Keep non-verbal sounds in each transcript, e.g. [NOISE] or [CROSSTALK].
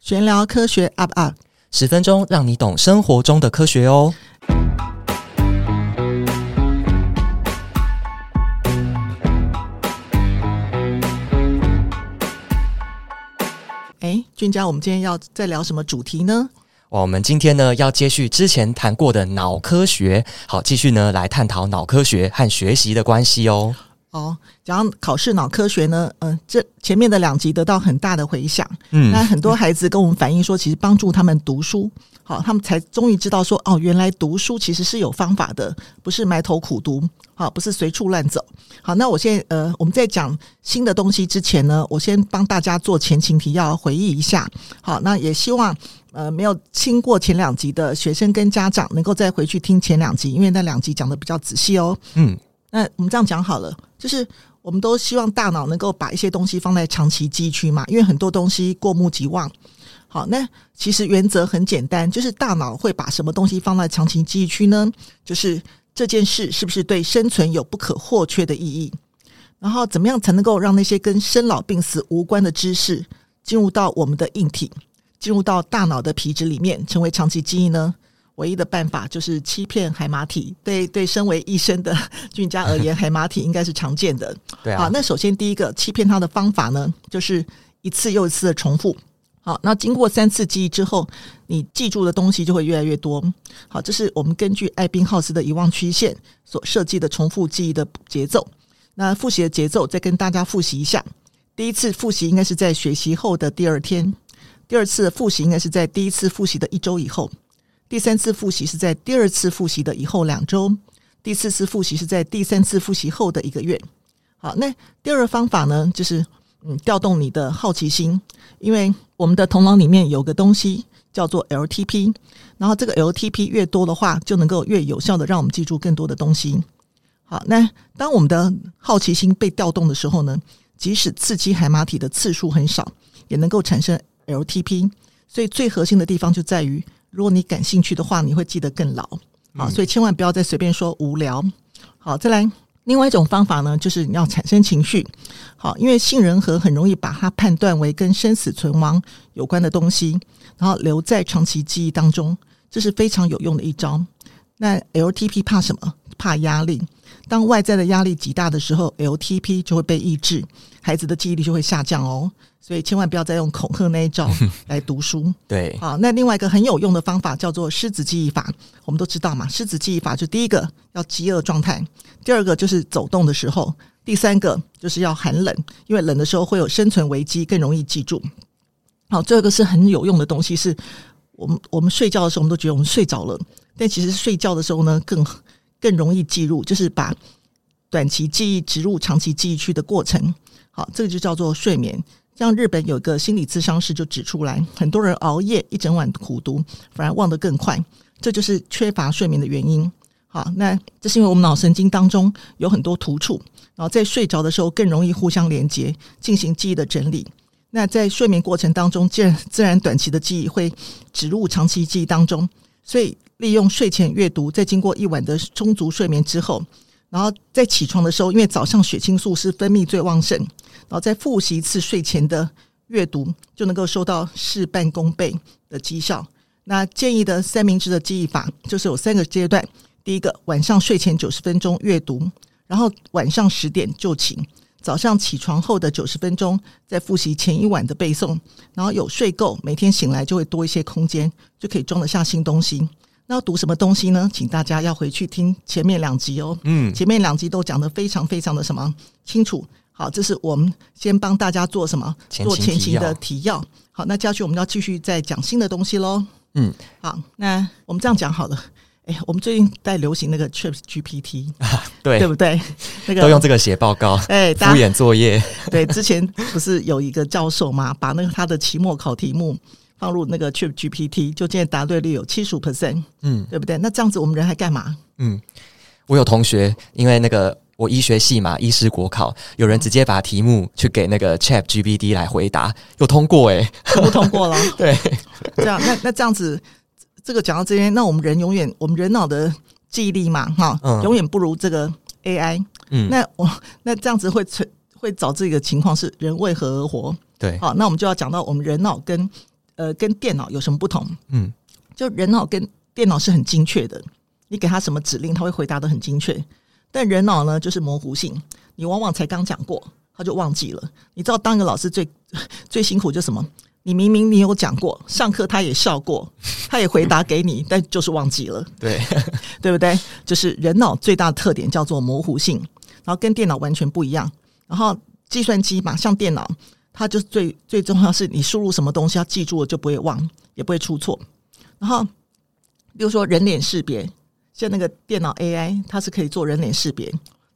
闲聊科学 UP UP，十分钟让你懂生活中的科学哦。哎，俊佳，我们今天要再聊什么主题呢？我们今天呢要接续之前谈过的脑科学，好，继续呢来探讨脑科学和学习的关系哦。哦，讲考试脑科学呢，嗯、呃，这前面的两集得到很大的回响，嗯，那很多孩子跟我们反映说，其实帮助他们读书，好，他们才终于知道说，哦，原来读书其实是有方法的，不是埋头苦读，好，不是随处乱走。好，那我现在呃，我们在讲新的东西之前呢，我先帮大家做前情提要，回忆一下。好，那也希望呃没有听过前两集的学生跟家长能够再回去听前两集，因为那两集讲的比较仔细哦。嗯。那我们这样讲好了，就是我们都希望大脑能够把一些东西放在长期记忆区嘛，因为很多东西过目即忘。好，那其实原则很简单，就是大脑会把什么东西放在长期记忆区呢？就是这件事是不是对生存有不可或缺的意义？然后怎么样才能够让那些跟生老病死无关的知识进入到我们的硬体，进入到大脑的皮质里面，成为长期记忆呢？唯一的办法就是欺骗海马体。对对，身为医生的 [LAUGHS] 俊家而言，海马体应该是常见的。对啊。好，那首先第一个欺骗他的方法呢，就是一次又一次的重复。好，那经过三次记忆之后，你记住的东西就会越来越多。好，这是我们根据艾宾浩斯的遗忘曲线所设计的重复记忆的节奏。那复习的节奏再跟大家复习一下：第一次复习应该是在学习后的第二天；第二次复习应该是在第一次复习的一周以后。第三次复习是在第二次复习的以后两周，第四次复习是在第三次复习后的一个月。好，那第二个方法呢，就是嗯，调动你的好奇心，因为我们的头脑里面有个东西叫做 LTP，然后这个 LTP 越多的话，就能够越有效的让我们记住更多的东西。好，那当我们的好奇心被调动的时候呢，即使刺激海马体的次数很少，也能够产生 LTP。所以最核心的地方就在于。如果你感兴趣的话，你会记得更牢。好，所以千万不要再随便说无聊。好，再来另外一种方法呢，就是你要产生情绪。好，因为杏仁核很容易把它判断为跟生死存亡有关的东西，然后留在长期记忆当中，这是非常有用的一招。那 LTP 怕什么？怕压力。当外在的压力极大的时候，LTP 就会被抑制，孩子的记忆力就会下降哦。所以千万不要再用恐吓那一招 [LAUGHS] 来读书。对，好，那另外一个很有用的方法叫做狮子记忆法。我们都知道嘛，狮子记忆法就第一个要饥饿状态，第二个就是走动的时候，第三个就是要寒冷，因为冷的时候会有生存危机，更容易记住。好，最后一个是很有用的东西，是我们我们睡觉的时候，我们都觉得我们睡着了，但其实睡觉的时候呢，更更容易记录，就是把短期记忆植入长期记忆区的过程。好，这个就叫做睡眠。像日本有一个心理咨商师就指出来，很多人熬夜一整晚苦读，反而忘得更快，这就是缺乏睡眠的原因。好，那这是因为我们脑神经当中有很多突触，然后在睡着的时候更容易互相连接，进行记忆的整理。那在睡眠过程当中，自然自然短期的记忆会植入长期记忆当中，所以利用睡前阅读，在经过一晚的充足睡眠之后。然后在起床的时候，因为早上血清素是分泌最旺盛，然后再复习一次睡前的阅读，就能够收到事半功倍的绩效。那建议的三明治的记忆法就是有三个阶段：第一个，晚上睡前九十分钟阅读，然后晚上十点就寝，早上起床后的九十分钟再复习前一晚的背诵，然后有睡够，每天醒来就会多一些空间，就可以装得下新东西。那要读什么东西呢？请大家要回去听前面两集哦。嗯，前面两集都讲得非常非常的什么清楚。好，这是我们先帮大家做什么做前期的提要。好，那接下去我们要继续再讲新的东西喽。嗯，好，那我们这样讲好了。哎，我们最近在流行那个 Chat GPT，啊，[LAUGHS] 对对不对？那个都用这个写报告，[LAUGHS] 哎，敷衍作业。对，之前不是有一个教授嘛，把那个他的期末考题目。放入那个 ChatGPT，就现在答对率有七十五 percent，嗯，对不对？那这样子我们人还干嘛？嗯，我有同学，因为那个我医学系嘛，医师国考，有人直接把题目去给那个 ChatGPT 来回答，有通过诶，全部通过了。[LAUGHS] 对，这样那那这样子，这个讲到这边，那我们人永远我们人脑的记忆力嘛，哈，嗯、永远不如这个 AI。嗯，那我那这样子会会导致一个情况是人为何而活？对，好，那我们就要讲到我们人脑跟呃跟电脑有什么不同？嗯，就人脑跟电脑是很精确的，你给他什么指令，他会回答的很精确。但人脑呢，就是模糊性，你往往才刚讲过，他就忘记了。你知道，当一个老师最 [LAUGHS] 最辛苦就是什么？你明明你有讲过，上课他也笑过，他也回答给你，但就是忘记了。对，[LAUGHS] 对不对？就是人脑最大的特点叫做模糊性，然后跟电脑完全不一样。然后计算机嘛，像电脑，它就最最重要是你输入什么东西，要记住了就不会忘，也不会出错。然后，比如说人脸识别，像那个电脑 AI，它是可以做人脸识别，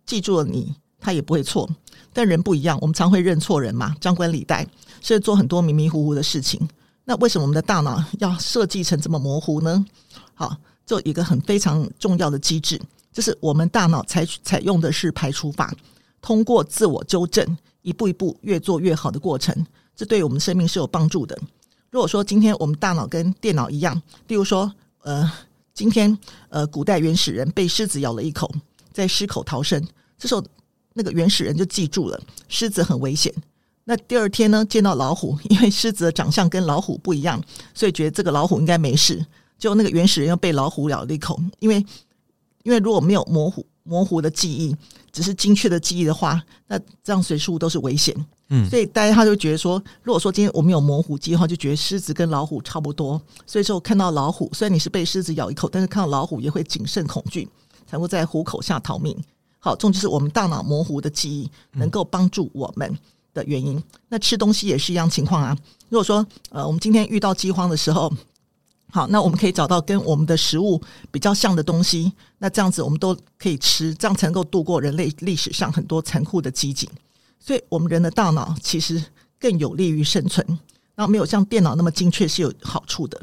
记住了你，它也不会错。但人不一样，我们常会认错人嘛，张冠李戴。是做很多迷迷糊糊的事情，那为什么我们的大脑要设计成这么模糊呢？好，这一个很非常重要的机制，就是我们大脑采取采用的是排除法，通过自我纠正，一步一步越做越好的过程，这对我们生命是有帮助的。如果说今天我们大脑跟电脑一样，例如说，呃，今天呃，古代原始人被狮子咬了一口，在狮口逃生，这时候那个原始人就记住了狮子很危险。那第二天呢，见到老虎，因为狮子的长相跟老虎不一样，所以觉得这个老虎应该没事。就那个原始人又被老虎咬了一口，因为因为如果没有模糊模糊的记忆，只是精确的记忆的话，那这样随处都是危险。嗯，所以大家他就觉得说，如果说今天我们有模糊记忆的话，就觉得狮子跟老虎差不多。所以说看到老虎，虽然你是被狮子咬一口，但是看到老虎也会谨慎恐惧，才会在虎口下逃命。好，这种就是我们大脑模糊的记忆能够帮助我们。的原因，那吃东西也是一样情况啊。如果说呃，我们今天遇到饥荒的时候，好，那我们可以找到跟我们的食物比较像的东西，那这样子我们都可以吃，这样才能够度过人类历史上很多残酷的饥馑。所以，我们人的大脑其实更有利于生存，那没有像电脑那么精确是有好处的。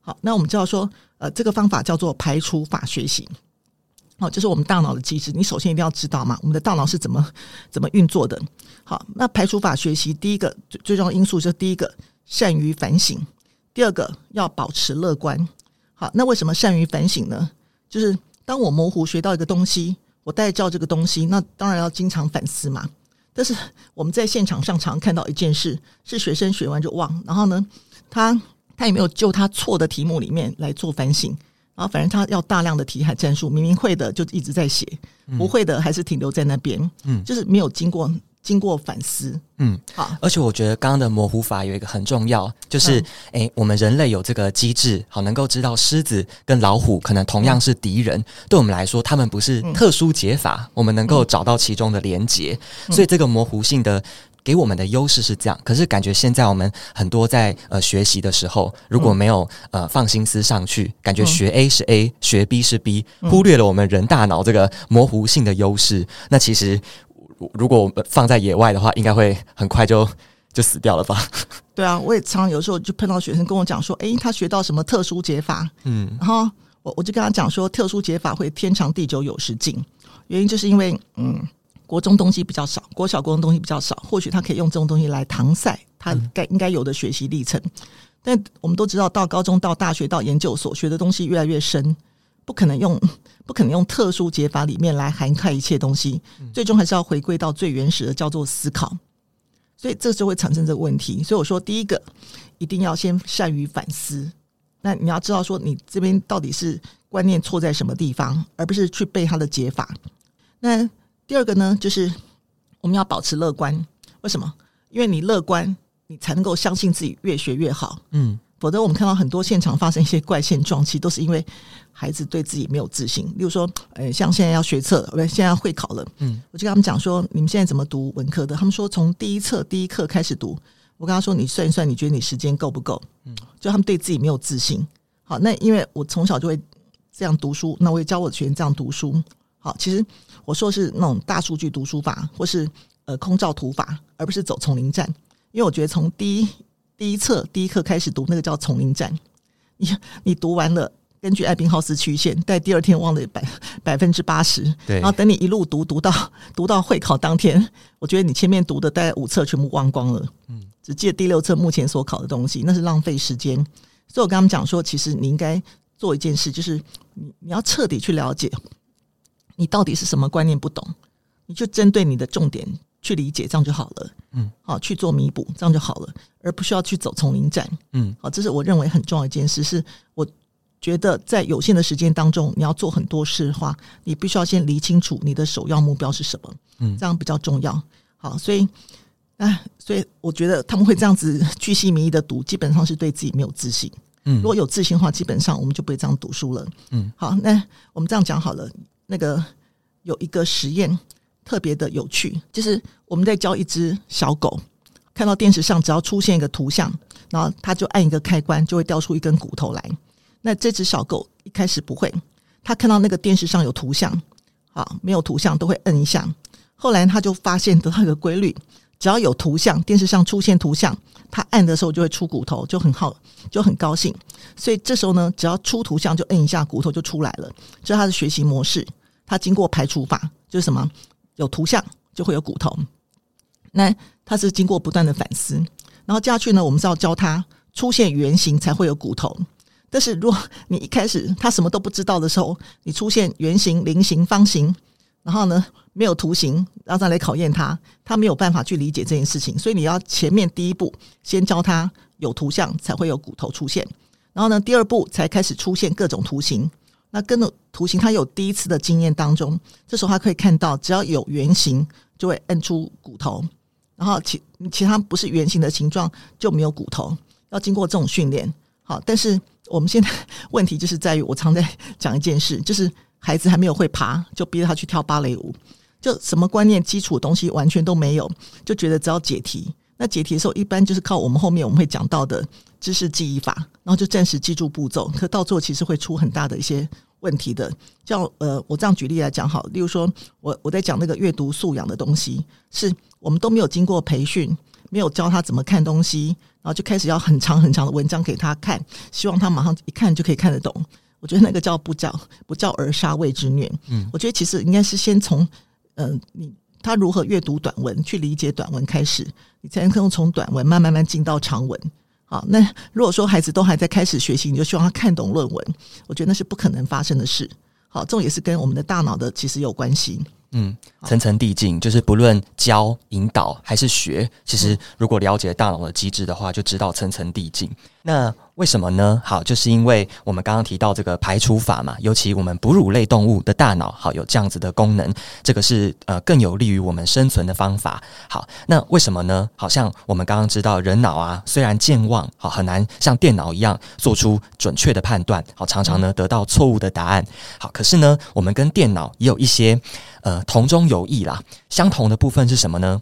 好，那我们就要说，呃，这个方法叫做排除法学习。好，这是我们大脑的机制。你首先一定要知道嘛，我们的大脑是怎么怎么运作的。好，那排除法学习第一个最最重要的因素就是第一个善于反省，第二个要保持乐观。好，那为什么善于反省呢？就是当我模糊学到一个东西，我带教这个东西，那当然要经常反思嘛。但是我们在现场上常看到一件事，是学生学完就忘，然后呢，他他也没有就他错的题目里面来做反省。然后反正他要大量的题海战术，明明会的就一直在写，不会的还是停留在那边，嗯，就是没有经过经过反思，嗯，好。而且我觉得刚刚的模糊法有一个很重要，就是诶、嗯，我们人类有这个机制，好能够知道狮子跟老虎可能同样是敌人，嗯、对我们来说，他们不是特殊解法，嗯、我们能够找到其中的连结，嗯、所以这个模糊性的。给我们的优势是这样，可是感觉现在我们很多在呃学习的时候，如果没有呃放心思上去，感觉学 A 是 A，学 B 是 B，忽略了我们人大脑这个模糊性的优势，那其实如果我们放在野外的话，应该会很快就就死掉了吧？[LAUGHS] 对啊，我也常常有时候就碰到学生跟我讲说，诶，他学到什么特殊解法，嗯，然后我我就跟他讲说，特殊解法会天长地久有时尽，原因就是因为嗯。国中东西比较少，国小国中东西比较少，或许他可以用这种东西来搪塞他该应该有的学习历程。但我们都知道，到高中、到大学、到研究所学的东西越来越深，不可能用 [LAUGHS] 不可能用特殊解法里面来涵盖一切东西，最终还是要回归到最原始的，叫做思考。所以这就会产生这个问题。所以我说，第一个一定要先善于反思。那你要知道说，你这边到底是观念错在什么地方，而不是去背它的解法。那第二个呢，就是我们要保持乐观。为什么？因为你乐观，你才能够相信自己越学越好。嗯，否则我们看到很多现场发生一些怪现状，其实都是因为孩子对自己没有自信。例如说，呃，像现在要学测，不，现在要会考了。嗯，我就跟他们讲说，你们现在怎么读文科的？他们说从第一册第一课开始读。我跟他说，你算一算，你觉得你时间够不够？嗯，就他们对自己没有自信。好，那因为我从小就会这样读书，那我也教我的学生这样读书。好，其实我说的是那种大数据读书法，或是呃空照图法，而不是走丛林战。因为我觉得从第一第一册第一课开始读，那个叫丛林战。你你读完了，根据艾宾浩斯曲线，在第二天忘了百百分之八十。对。然后等你一路读读到读到会考当天，我觉得你前面读的大概五册全部忘光了。嗯。只记得第六册目前所考的东西，那是浪费时间。所以我跟他们讲说，其实你应该做一件事，就是你你要彻底去了解。你到底是什么观念不懂？你就针对你的重点去理解，这样就好了。嗯，好，去做弥补，这样就好了，而不需要去走丛林战。嗯，好，这是我认为很重要一件事。是我觉得在有限的时间当中，你要做很多事的话，你必须要先理清楚你的首要目标是什么。嗯，这样比较重要。好，所以，哎，所以我觉得他们会这样子巨细靡遗的读，基本上是对自己没有自信。嗯，如果有自信的话，基本上我们就不会这样读书了。嗯，好，那我们这样讲好了。那个有一个实验特别的有趣，就是我们在教一只小狗，看到电视上只要出现一个图像，然后它就按一个开关，就会掉出一根骨头来。那这只小狗一开始不会，它看到那个电视上有图像，好，没有图像都会摁一下。后来他就发现得到一个规律，只要有图像，电视上出现图像，它按的时候就会出骨头，就很好，就很高兴。所以这时候呢，只要出图像就摁一下，骨头就出来了。这是他的学习模式。他经过排除法，就是什么？有图像就会有骨头。那他是经过不断的反思，然后接下去呢，我们是要教他出现圆形才会有骨头。但是如果 [LAUGHS] 你一开始他什么都不知道的时候，你出现圆形、菱形、方形，然后呢，没有图形，然后再来考验他，他没有办法去理解这件事情。所以你要前面第一步先教他有图像才会有骨头出现，然后呢，第二步才开始出现各种图形。那跟着图形，他有第一次的经验当中，这时候他可以看到，只要有圆形就会摁出骨头，然后其其他不是圆形的形状就没有骨头。要经过这种训练，好，但是我们现在问题就是在于，我常在讲一件事，就是孩子还没有会爬，就逼着他去跳芭蕾舞，就什么观念基础东西完全都没有，就觉得只要解题。那解题的时候，一般就是靠我们后面我们会讲到的知识记忆法，然后就暂时记住步骤，可到最后其实会出很大的一些问题的。叫呃，我这样举例来讲好，例如说我我在讲那个阅读素养的东西，是我们都没有经过培训，没有教他怎么看东西，然后就开始要很长很长的文章给他看，希望他马上一看就可以看得懂。我觉得那个叫不教不教而杀谓之虐。嗯，我觉得其实应该是先从嗯、呃、你。他如何阅读短文，去理解短文开始，你才能够从短文慢慢慢进到长文。好，那如果说孩子都还在开始学习，你就希望他看懂论文，我觉得那是不可能发生的事。好，这种也是跟我们的大脑的其实有关系。嗯，层层递进，就是不论教、引导还是学，其实如果了解大脑的机制的话，就知道层层递进。那为什么呢？好，就是因为我们刚刚提到这个排除法嘛，尤其我们哺乳类动物的大脑，好有这样子的功能，这个是呃更有利于我们生存的方法。好，那为什么呢？好像我们刚刚知道，人脑啊，虽然健忘，好很难像电脑一样做出准确的判断，好常常呢得到错误的答案。好，可是呢，我们跟电脑也有一些呃同中有异啦，相同的部分是什么呢？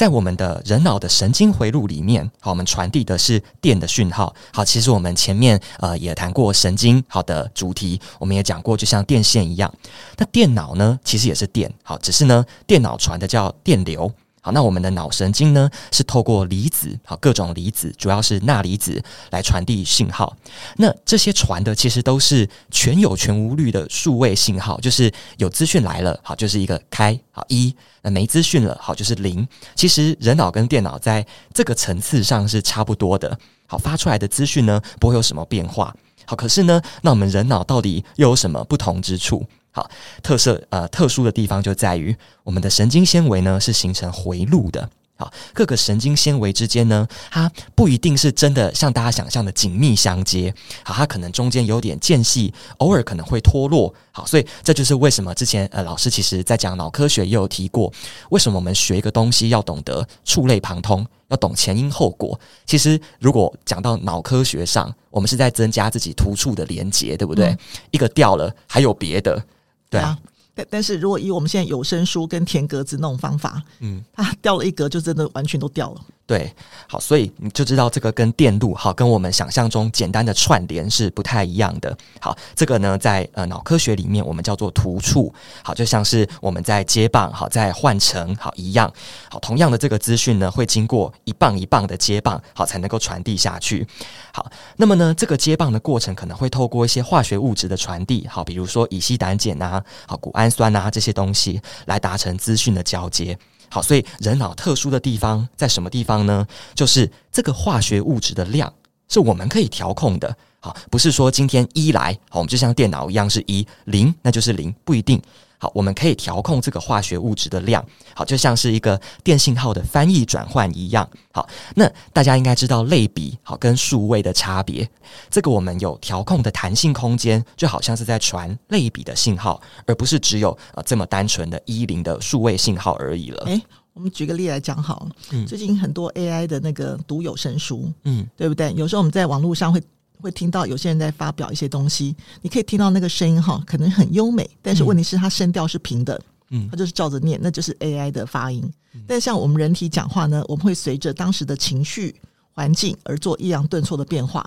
在我们的人脑的神经回路里面，好，我们传递的是电的讯号。好，其实我们前面呃也谈过神经好的主题，我们也讲过，就像电线一样。那电脑呢，其实也是电，好，只是呢，电脑传的叫电流。好，那我们的脑神经呢，是透过离子，好，各种离子，主要是钠离子来传递信号。那这些传的其实都是全有全无率的数位信号，就是有资讯来了，好，就是一个开，好一；那没资讯了，好，就是零。其实人脑跟电脑在这个层次上是差不多的，好，发出来的资讯呢，不会有什么变化。好，可是呢，那我们人脑到底又有什么不同之处？好，特色呃特殊的地方就在于我们的神经纤维呢是形成回路的。好，各个神经纤维之间呢，它不一定是真的像大家想象的紧密相接。好，它可能中间有点间隙，偶尔可能会脱落。好，所以这就是为什么之前呃老师其实在讲脑科学也有提过，为什么我们学一个东西要懂得触类旁通，要懂前因后果。其实如果讲到脑科学上，我们是在增加自己突触的连接，对不对？嗯、一个掉了，还有别的。对啊，但但是如果以我们现在有声书跟填格子那种方法，嗯，它掉了一格就真的完全都掉了。对，好，所以你就知道这个跟电路好，跟我们想象中简单的串联是不太一样的。好，这个呢，在呃脑科学里面我们叫做突触，好，就像是我们在接棒好，在换乘好一样。好，同样的这个资讯呢，会经过一棒一棒的接棒好，才能够传递下去。好，那么呢，这个接棒的过程可能会透过一些化学物质的传递，好，比如说乙烯胆碱啊，好，谷氨酸啊这些东西来达成资讯的交接。好，所以人脑特殊的地方在什么地方呢？就是这个化学物质的量是我们可以调控的。好，不是说今天一来，好，我们就像电脑一样是一零，那就是零，不一定。好，我们可以调控这个化学物质的量，好，就像是一个电信号的翻译转换一样。好，那大家应该知道类比好跟数位的差别。这个我们有调控的弹性空间，就好像是在传类比的信号，而不是只有呃这么单纯的一零的数位信号而已了。诶，我们举个例来讲好，嗯，最近很多 AI 的那个读有声书，嗯，对不对？有时候我们在网络上会会听到有些人在发表一些东西，你可以听到那个声音哈，可能很优美，但是问题是它声调是平的，嗯，它就是照着念，那就是 AI 的发音。但像我们人体讲话呢，我们会随着当时的情绪环境而做抑扬顿挫的变化，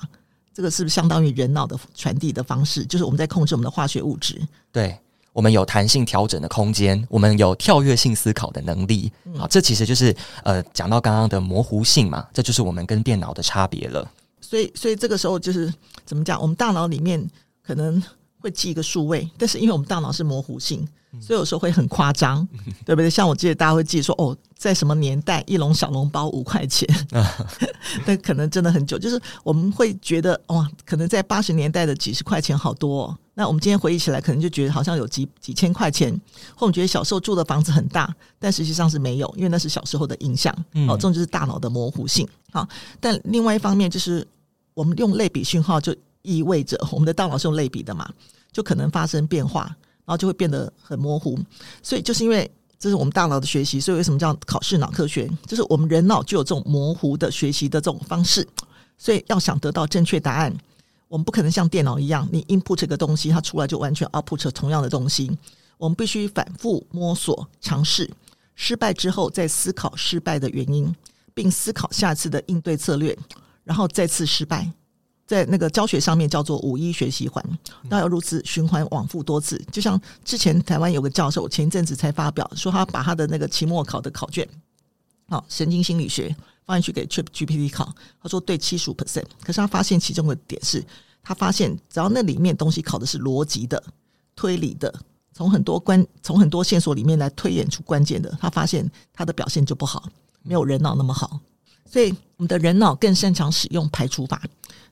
这个是不是相当于人脑的传递的方式？就是我们在控制我们的化学物质。对，我们有弹性调整的空间，我们有跳跃性思考的能力。好，这其实就是呃，讲到刚刚的模糊性嘛，这就是我们跟电脑的差别了。所以，所以这个时候就是怎么讲？我们大脑里面可能会记一个数位，但是因为我们大脑是模糊性，所以有时候会很夸张，[LAUGHS] 对不对？像我记得大家会记说，哦，在什么年代一笼小笼包五块钱，[LAUGHS] 那可能真的很久。就是我们会觉得，哇，可能在八十年代的几十块钱好多哦。那我们今天回忆起来，可能就觉得好像有几几千块钱，或我们觉得小时候住的房子很大，但实际上是没有，因为那是小时候的印象。哦，这种就是大脑的模糊性。好，但另外一方面就是。我们用类比讯号，就意味着我们的大脑是用类比的嘛，就可能发生变化，然后就会变得很模糊。所以就是因为这是我们大脑的学习，所以为什么叫考试脑科学？就是我们人脑就有这种模糊的学习的这种方式。所以要想得到正确答案，我们不可能像电脑一样，你 input 这个东西，它出来就完全 output 同样的东西。我们必须反复摸索、尝试，失败之后再思考失败的原因，并思考下次的应对策略。然后再次失败，在那个教学上面叫做五一学习环，那要如此循环往复多次。就像之前台湾有个教授，前一阵子才发表说，他把他的那个期末考的考卷，好神经心理学放进去给 ChatGPT 考，他说对七十五 percent，可是他发现其中的点是，他发现只要那里面东西考的是逻辑的、推理的，从很多关从很多线索里面来推演出关键的，他发现他的表现就不好，没有人脑那么好。所以，我们的人脑更擅长使用排除法。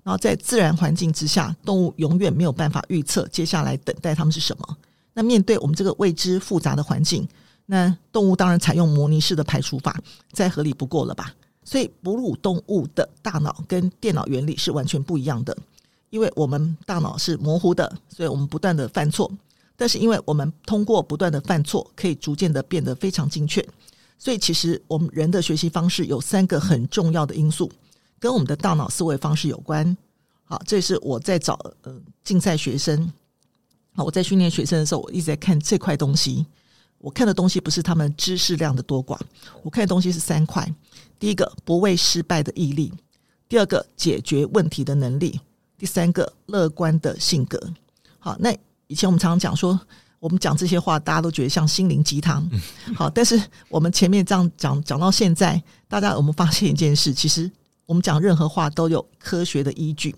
然后，在自然环境之下，动物永远没有办法预测接下来等待它们是什么。那面对我们这个未知复杂的环境，那动物当然采用模拟式的排除法，再合理不过了吧？所以，哺乳动物的大脑跟电脑原理是完全不一样的。因为我们大脑是模糊的，所以我们不断的犯错。但是，因为我们通过不断的犯错，可以逐渐的变得非常精确。所以，其实我们人的学习方式有三个很重要的因素，跟我们的大脑思维方式有关。好，这是我在找呃竞赛学生，好，我在训练学生的时候，我一直在看这块东西。我看的东西不是他们知识量的多寡，我看的东西是三块：第一个，不畏失败的毅力；第二个，解决问题的能力；第三个，乐观的性格。好，那以前我们常常讲说。我们讲这些话，大家都觉得像心灵鸡汤。好，但是我们前面这样讲讲到现在，大家我们发现一件事，其实我们讲任何话都有科学的依据。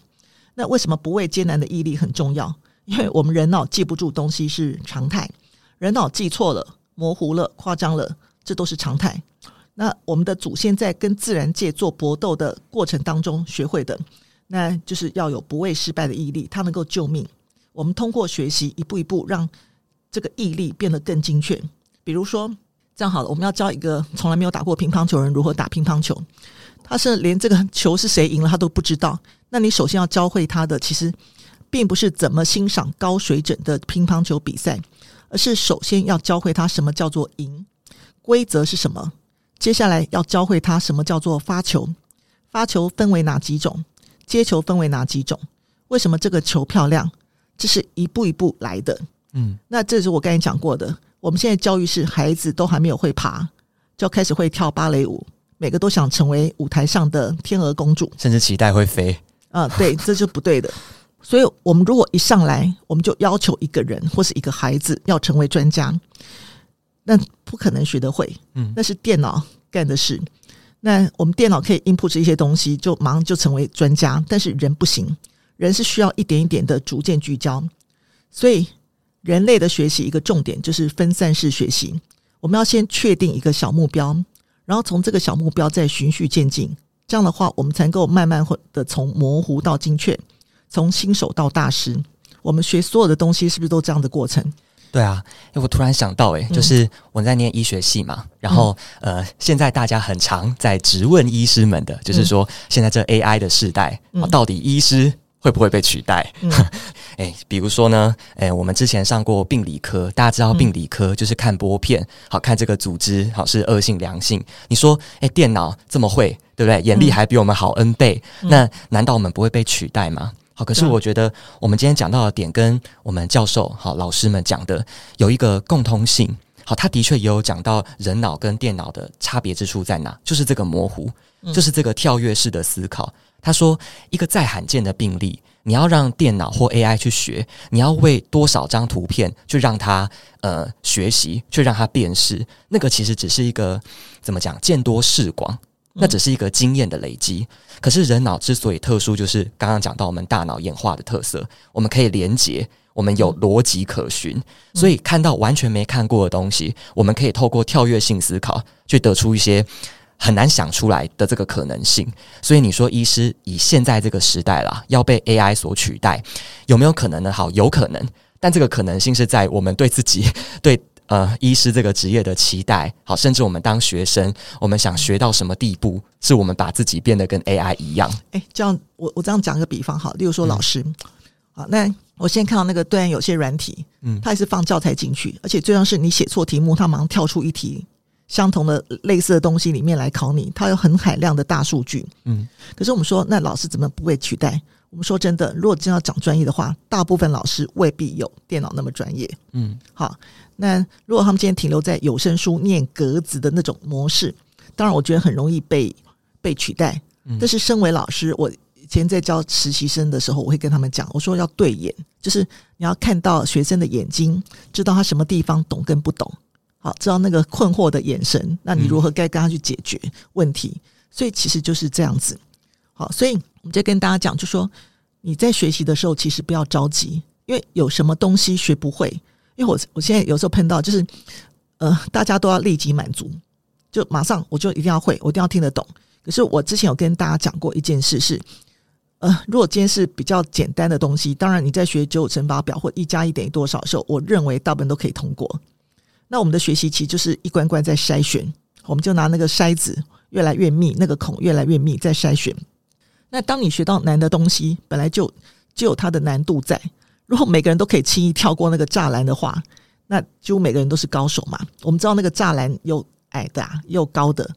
那为什么不畏艰难的毅力很重要？因为我们人脑记不住东西是常态，人脑记错了、模糊了、夸张了，这都是常态。那我们的祖先在跟自然界做搏斗的过程当中学会的，那就是要有不畏失败的毅力，它能够救命。我们通过学习，一步一步让。这个毅力变得更精确。比如说，这样好了，我们要教一个从来没有打过乒乓球人如何打乒乓球。他是连这个球是谁赢了他都不知道。那你首先要教会他的，其实并不是怎么欣赏高水准的乒乓球比赛，而是首先要教会他什么叫做赢，规则是什么。接下来要教会他什么叫做发球，发球分为哪几种，接球分为哪几种，为什么这个球漂亮，这是一步一步来的。嗯，那这是我刚才讲过的。我们现在教育是孩子都还没有会爬，就开始会跳芭蕾舞，每个都想成为舞台上的天鹅公主，甚至期待会飞。啊，对，这就不对的。所以，我们如果一上来，我们就要求一个人或是一个孩子要成为专家，那不可能学得会。嗯，那是电脑干的事。那我们电脑可以 input 一些东西，就马上就成为专家，但是人不行，人是需要一点一点的逐渐聚焦，所以。人类的学习一个重点就是分散式学习。我们要先确定一个小目标，然后从这个小目标再循序渐进。这样的话，我们才能够慢慢的从模糊到精确，从新手到大师。我们学所有的东西是不是都这样的过程？对啊，因为我突然想到、欸，诶，就是我在念医学系嘛，然后呃，现在大家很常在质问医师们的，就是说现在这 AI 的时代，到底医师会不会被取代？嗯 [LAUGHS] 哎，比如说呢，哎，我们之前上过病理科，大家知道病理科就是看玻片，好看这个组织好是恶性良性。你说，哎，电脑这么会，对不对？眼力还比我们好 N 倍，嗯、那难道我们不会被取代吗？好，可是我觉得我们今天讲到的点跟我们教授好老师们讲的有一个共通性。好，他的确也有讲到人脑跟电脑的差别之处在哪，就是这个模糊，就是这个跳跃式的思考。他说，一个再罕见的病例。你要让电脑或 AI 去学，你要为多少张图片去让它呃学习，去让它辨识，那个其实只是一个怎么讲，见多识广，那只是一个经验的累积。可是人脑之所以特殊，就是刚刚讲到我们大脑演化的特色，我们可以连接，我们有逻辑可循，所以看到完全没看过的东西，我们可以透过跳跃性思考去得出一些。很难想出来的这个可能性，所以你说医师以现在这个时代啦，要被 AI 所取代，有没有可能呢？好，有可能，但这个可能性是在我们对自己 [LAUGHS] 对呃医师这个职业的期待，好，甚至我们当学生，我们想学到什么地步，是我们把自己变得跟 AI 一样？哎，这样我我这样讲个比方好，例如说老师，嗯、好，那我先看到那个对岸有些软体，嗯，它也是放教材进去，而且最重要是你写错题目，它马上跳出一题。相同的类似的东西里面来考你，它有很海量的大数据。嗯，可是我们说，那老师怎么不被取代？我们说真的，如果真要讲专业的话，大部分老师未必有电脑那么专业。嗯，好，那如果他们今天停留在有声书念格子的那种模式，当然我觉得很容易被被取代。嗯，但是身为老师，我以前在教实习生的时候，我会跟他们讲，我说要对眼，就是你要看到学生的眼睛，知道他什么地方懂跟不懂。好，知道那个困惑的眼神，那你如何该跟他去解决问题？嗯、所以其实就是这样子。好，所以我们就跟大家讲，就说你在学习的时候，其实不要着急，因为有什么东西学不会。因为我我现在有时候碰到，就是呃，大家都要立即满足，就马上我就一定要会，我一定要听得懂。可是我之前有跟大家讲过一件事是，呃，如果今天是比较简单的东西，当然你在学九九乘法表或一加一等于多少的时候，我认为大部分都可以通过。那我们的学习期就是一关关在筛选，我们就拿那个筛子越来越密，那个孔越来越密，在筛选。那当你学到难的东西，本来就就有它的难度在。如果每个人都可以轻易跳过那个栅栏的话，那几乎每个人都是高手嘛。我们知道那个栅栏有矮的啊，又高的，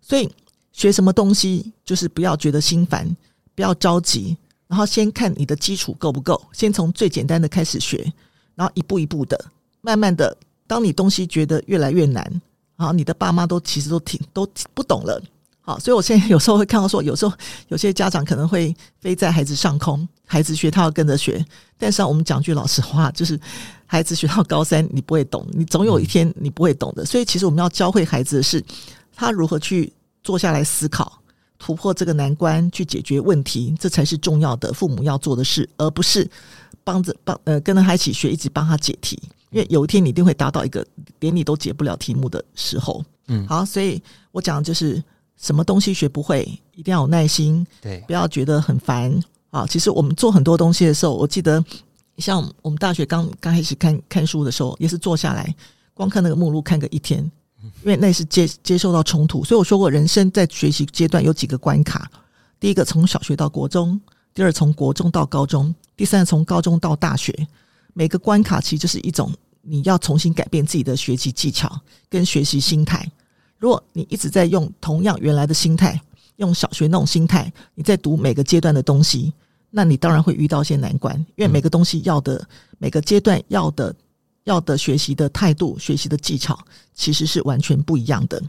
所以学什么东西就是不要觉得心烦，不要着急，然后先看你的基础够不够，先从最简单的开始学，然后一步一步的，慢慢的。当你东西觉得越来越难，好，你的爸妈都其实都挺都不懂了，好，所以我现在有时候会看到说，有时候有些家长可能会飞在孩子上空，孩子学他要跟着学，但是我们讲句老实话，就是孩子学到高三，你不会懂，你总有一天你不会懂的。所以其实我们要教会孩子的是，他如何去坐下来思考，突破这个难关，去解决问题，这才是重要的父母要做的事，而不是帮着帮呃跟着他一起学，一直帮他解题。因为有一天你一定会达到一个连你都解不了题目的时候，嗯，好，所以我讲就是什么东西学不会，一定要有耐心，对，不要觉得很烦啊。其实我们做很多东西的时候，我记得像我们大学刚刚开始看看书的时候，也是坐下来光看那个目录看个一天，因为那是接接受到冲突。所以我说过，人生在学习阶段有几个关卡：第一个从小学到国中，第二从国中到高中，第三从高中到大学。每个关卡其实就是一种你要重新改变自己的学习技巧跟学习心态。如果你一直在用同样原来的心态，用小学那种心态，你在读每个阶段的东西，那你当然会遇到一些难关，因为每个东西要的每个阶段要的要的学习的态度、学习的技巧，其实是完全不一样的。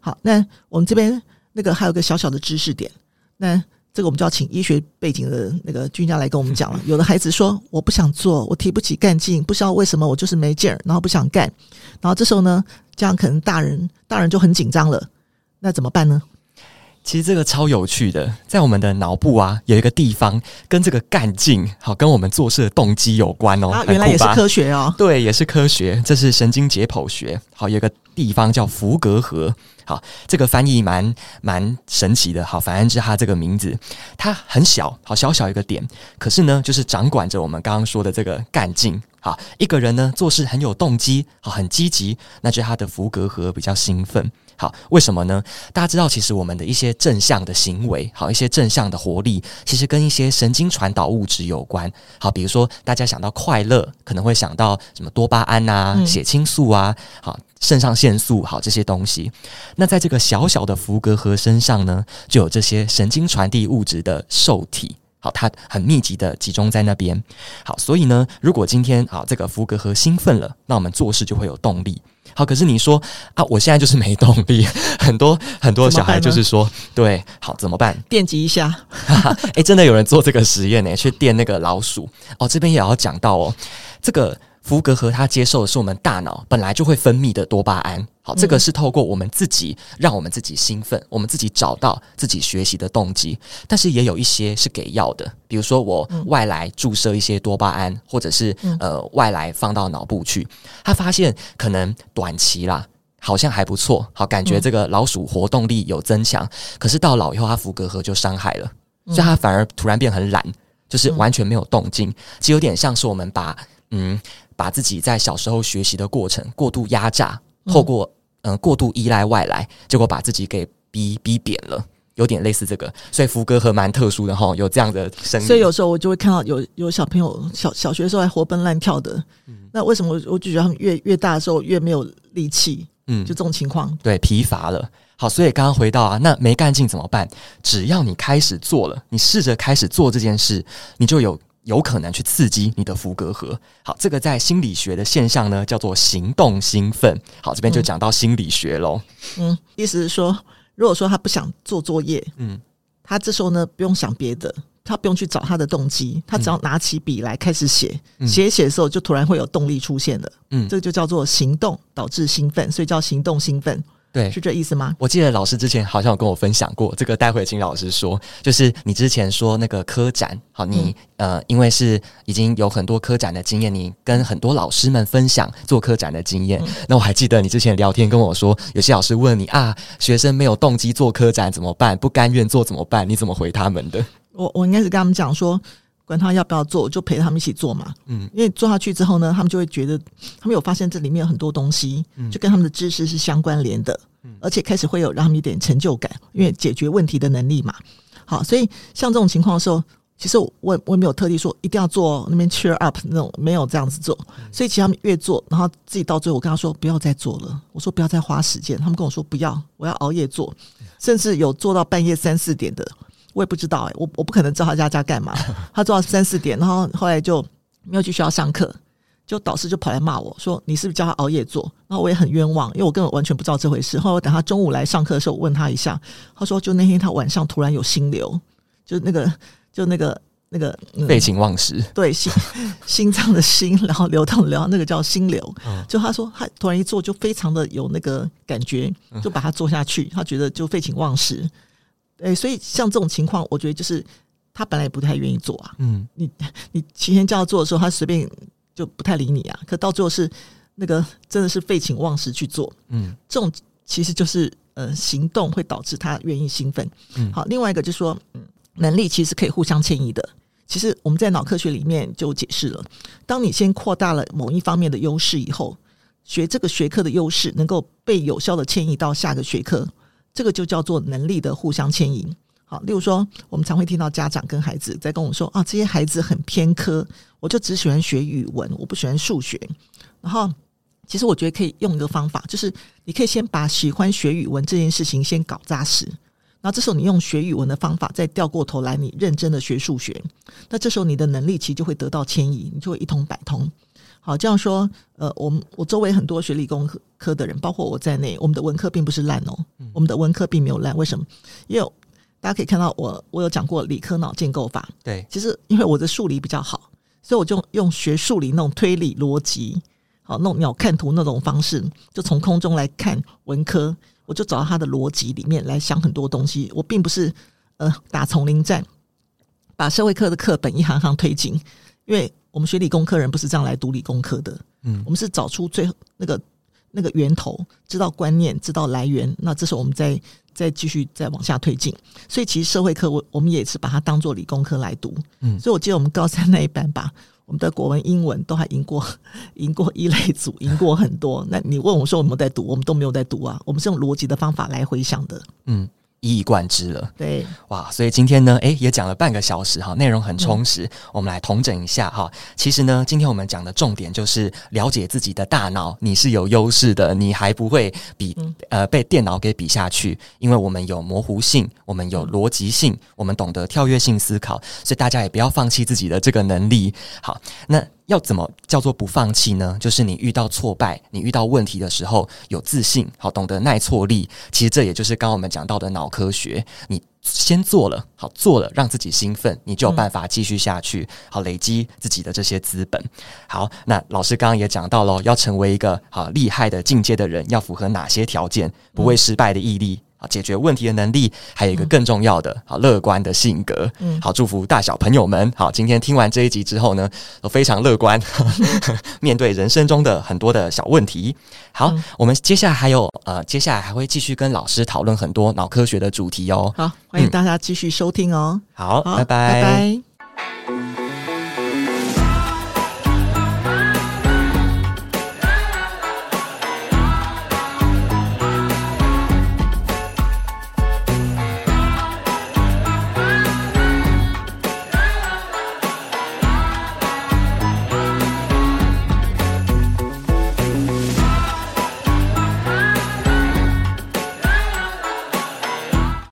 好，那我们这边那个还有个小小的知识点，那。这个我们就要请医学背景的那个专家来跟我们讲了。有的孩子说：“我不想做，我提不起干劲，不知道为什么我就是没劲儿，然后不想干。”然后这时候呢，这样可能大人大人就很紧张了。那怎么办呢？其实这个超有趣的，在我们的脑部啊，有一个地方跟这个干劲好跟我们做事的动机有关哦。啊，原来也是科学哦。对，也是科学，这是神经解剖学。好，有一个地方叫弗格河。好，这个翻译蛮蛮神奇的。好，反正是它这个名字，它很小，好小小一个点，可是呢，就是掌管着我们刚刚说的这个干劲好，一个人呢做事很有动机，好，很积极，那就是他的福格核比较兴奋。好，为什么呢？大家知道，其实我们的一些正向的行为，好，一些正向的活力，其实跟一些神经传导物质有关。好，比如说大家想到快乐，可能会想到什么多巴胺啊、血清素啊、好，肾上腺素，好，这些东西。那在这个小小的福格核身上呢，就有这些神经传递物质的受体。好，它很密集的集中在那边。好，所以呢，如果今天啊这个福格核兴奋了，那我们做事就会有动力。好，可是你说啊，我现在就是没动力。[LAUGHS] 很多很多小孩就是说，对，好怎么办？电击一下。[LAUGHS] 哎、欸，真的有人做这个实验呢，去电那个老鼠。哦，这边也要讲到哦，这个。福格和他接受的是我们大脑本来就会分泌的多巴胺，好，这个是透过我们自己让我们自己兴奋，我们自己找到自己学习的动机。但是也有一些是给药的，比如说我外来注射一些多巴胺，或者是呃外来放到脑部去，他发现可能短期啦，好像还不错，好，感觉这个老鼠活动力有增强，可是到老以后，它福格核就伤害了，所以它反而突然变很懒，就是完全没有动静，其实有点像是我们把嗯。把自己在小时候学习的过程过度压榨，透过嗯、呃、过度依赖外来，结果把自己给逼逼扁了，有点类似这个。所以福格和蛮特殊的哈，有这样的生理。所以有时候我就会看到有有小朋友小小学的时候还活蹦乱跳的，嗯、那为什么我我就觉得他们越越大的时候越没有力气？嗯，就这种情况，对，疲乏了。好，所以刚刚回到啊，那没干劲怎么办？只要你开始做了，你试着开始做这件事，你就有。有可能去刺激你的福格核。好，这个在心理学的现象呢，叫做行动兴奋。好，这边就讲到心理学喽。嗯，意思是说，如果说他不想做作业，嗯，他这时候呢不用想别的，他不用去找他的动机，他只要拿起笔来开始写，嗯、写写的时候就突然会有动力出现了。嗯，这个就叫做行动导致兴奋，所以叫行动兴奋。对，是这意思吗？我记得老师之前好像有跟我分享过，这个待会请老师说，就是你之前说那个科展，好，你、嗯、呃，因为是已经有很多科展的经验，你跟很多老师们分享做科展的经验。嗯、那我还记得你之前聊天跟我说，有些老师问你啊，学生没有动机做科展怎么办？不甘愿做怎么办？你怎么回他们的？我我应该是跟他们讲说。管他要不要做，我就陪他们一起做嘛。嗯，因为做下去之后呢，他们就会觉得，他们有发现这里面有很多东西，就跟他们的知识是相关联的，嗯，而且开始会有让他们一点成就感，因为解决问题的能力嘛。好，所以像这种情况的时候，其实我我也没有特地说一定要做那边 cheer up 那种，没有这样子做。所以其实他们越做，然后自己到最后，我跟他说不要再做了，我说不要再花时间，他们跟我说不要，我要熬夜做，甚至有做到半夜三四点的。我也不知道哎、欸，我我不可能知道他家家干嘛。[LAUGHS] 他做到三四点，然后后来就没有去学校上课，就导师就跑来骂我说：“你是不是叫他熬夜做？”然后我也很冤枉，因为我根本完全不知道这回事。后来我等他中午来上课的时候，我问他一下，他说：“就那天他晚上突然有心流，就那个就那个那个废寝忘食，对心 [LAUGHS] 心脏的心，然后流动，然后那个叫心流。就他说他突然一做就非常的有那个感觉，就把它做下去，他觉得就废寝忘食。”哎，所以像这种情况，我觉得就是他本来也不太愿意做啊。嗯，[LAUGHS] 你你提前叫他做的时候，他随便就不太理你啊。可到最后是那个真的是废寝忘食去做。嗯，这种其实就是呃行动会导致他愿意兴奋。嗯，好，另外一个就是说，嗯，能力其实可以互相迁移的。其实我们在脑科学里面就解释了，当你先扩大了某一方面的优势以后，学这个学科的优势能够被有效的迁移到下个学科。这个就叫做能力的互相牵引。好，例如说，我们常会听到家长跟孩子在跟我说啊，这些孩子很偏科，我就只喜欢学语文，我不喜欢数学。然后，其实我觉得可以用一个方法，就是你可以先把喜欢学语文这件事情先搞扎实。然后这时候你用学语文的方法，再掉过头来，你认真的学数学。那这时候你的能力其实就会得到迁移，你就会一通百通。好，这样说，呃，我们我周围很多学理工科的人，包括我在内，我们的文科并不是烂哦，我们的文科并没有烂。为什么？因为大家可以看到我，我我有讲过理科脑建构法。对，其实因为我的数理比较好，所以我就用学数理那种推理逻辑，好，那种鸟看图那种方式，就从空中来看文科，我就找到它的逻辑里面来想很多东西。我并不是呃打丛林战，把社会课的课本一行行推进，因为。我们学理工科人不是这样来读理工科的，嗯，我们是找出最后那个那个源头，知道观念，知道来源，那这时候我们再再继续再往下推进。所以其实社会课我我们也是把它当做理工科来读，嗯，所以我记得我们高三那一班吧，我我们的国文、英文都还赢过 [LAUGHS] 赢过一类组，赢过很多。那你问我说我们在读？我们都没有在读啊，我们是用逻辑的方法来回想的。嗯。一以贯之了，对，哇！所以今天呢，诶，也讲了半个小时哈，内容很充实。嗯、我们来统整一下哈。其实呢，今天我们讲的重点就是了解自己的大脑，你是有优势的，你还不会比、嗯、呃被电脑给比下去，因为我们有模糊性，我们有逻辑性，我们懂得跳跃性思考，所以大家也不要放弃自己的这个能力。好，那。要怎么叫做不放弃呢？就是你遇到挫败、你遇到问题的时候有自信，好，懂得耐挫力。其实这也就是刚刚我们讲到的脑科学。你先做了，好，做了，让自己兴奋，你就有办法继续下去，好，累积自己的这些资本。好，那老师刚刚也讲到了，要成为一个好厉害的进阶的人，要符合哪些条件？不畏失败的毅力。解决问题的能力，还有一个更重要的，好乐观的性格。嗯，好，祝福大小朋友们。好，今天听完这一集之后呢，都非常乐观，[LAUGHS] 面对人生中的很多的小问题。好，嗯、我们接下来还有呃，接下来还会继续跟老师讨论很多脑科学的主题哦。好，欢迎大家继续收听哦。嗯、好，好，拜拜。拜拜。